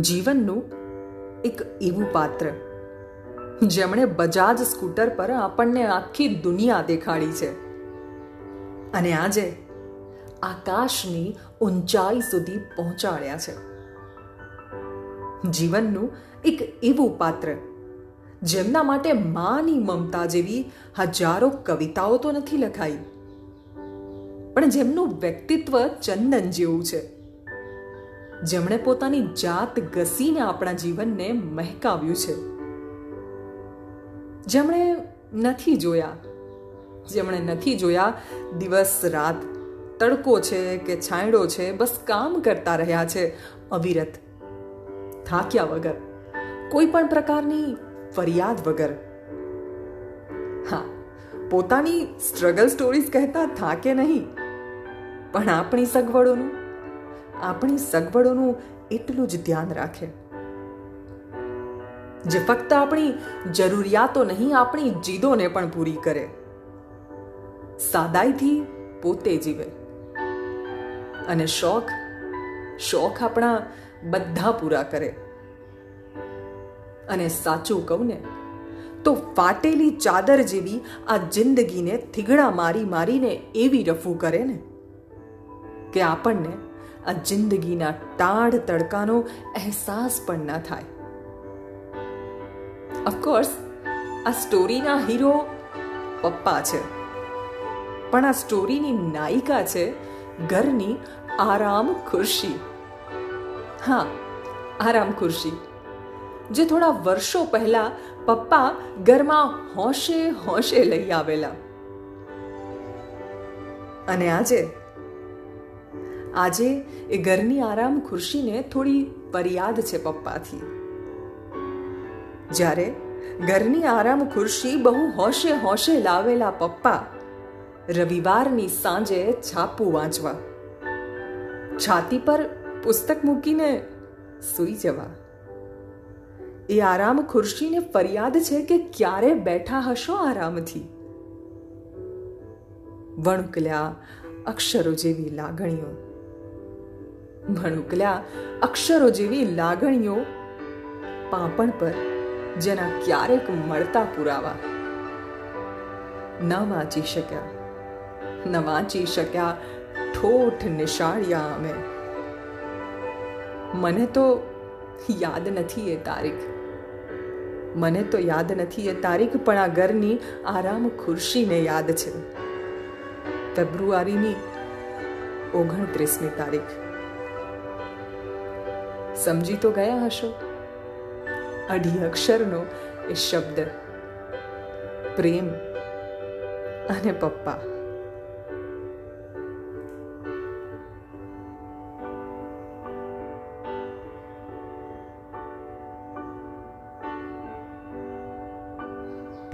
જીવનનું એક એવું પાત્ર. જેમણે બજાજ સ્કૂટર પર આપણને આખી દુનિયા દેખાડી છે. અને આજે આકાશની ઊંચાઈ સુધી પહોંચાડ્યા છે. જીવનનું એક એવું પાત્ર, જેમના માટે માની મમતા જેવી હજારો કવિતાઓ તો નથી લખાઈ, પણ જેમનું વ્યક્તિત્વ ચંદન જેવું છે. જેમણે પોતાની જાત ઘસીને આપણા જીવનને મહેકાવ્યું છે. જેમણે નથી જોયા, જેમણે નથી જોયા દિવસ રાત, તડકો છે કે છાંયડો છે, બસ કામ કરતા રહ્યા છે, અવિરત, થાક્યા વગર, કોઈ પણ પ્રકારની ફરિયાદ વગર. હા, પોતાની સ્ટ્રગલ સ્ટોરીઝ કહેતા થાકે નહીં, પણ આપણી સગવડોનું આપણી સગવડોનું એટલું જ ધ્યાન રાખે. જે ફક્ત આપણી જરૂરિયાતો નહીં, આપણી જીદોને પણ પૂરી કરે. સાદાઈથી પોતે જીવે. અને શોખ શોખ આપણા બધા પૂરા કરે. અને સાચું કહું ને, તો ફાટેલી ચાદર જેવી આ જિંદગીને થીગડા મારી મારીને એવી રફુ કરે ને, કે આપણને આ જિંદગીના ટાઢ તડકાનો અહેસાસ પણ ના થાય. ઓફકોર્સ આ સ્ટોરીના હીરો પપ્પા છે. પણ આ સ્ટોરીની નાયિકા છે ઘરની આરામ ખુરશી. હા, આરામ ખુરશી. જે થોડા વર્ષો પહેલા પપ્પા ઘરમાં હોશે હોશે લઈ આવેલા. અને આજે આજે એ ઘરની આરામ ખુરશીને થોડી ફરિયાદ છે પપ્પાથી. જ્યારે ઘરની આરામ ખુરશી બહુ હોશે હોશે લાવેલા પપ્પા રવિવારની સાંજે છાપું વાંચવા, છાતી પર પુસ્તક મૂકીને સૂઈ જવા. એ આરામ ખુરશીને ફરિયાદ છે કે ક્યારે બેઠા હશો આરામથી? વણકલ્યા અક્ષરો જેવી લાગણીઓ. ભણુકલ્યા અક્ષરો જેવી લાગણીઓ પાપણ પર જેના ક્યારેક મળતા પુરાવા. ન વાંચી શક્યા, ન વાંચી શક્યા ઠોઠ નિશાળ્યા અમે. મને તો યાદ નથી એ તારીખ. મને તો યાદ નથી એ તારીખ, પણ આ ઘરની આરામ ખુરશીને યાદ છે. ફેબ્રુઆરીની ઓગણત્રીસમી તારીખ. સમજી તો ગયા હશો? અઢી અક્ષરનો એ શબ્દ. પ્રેમ અને પપ્પા.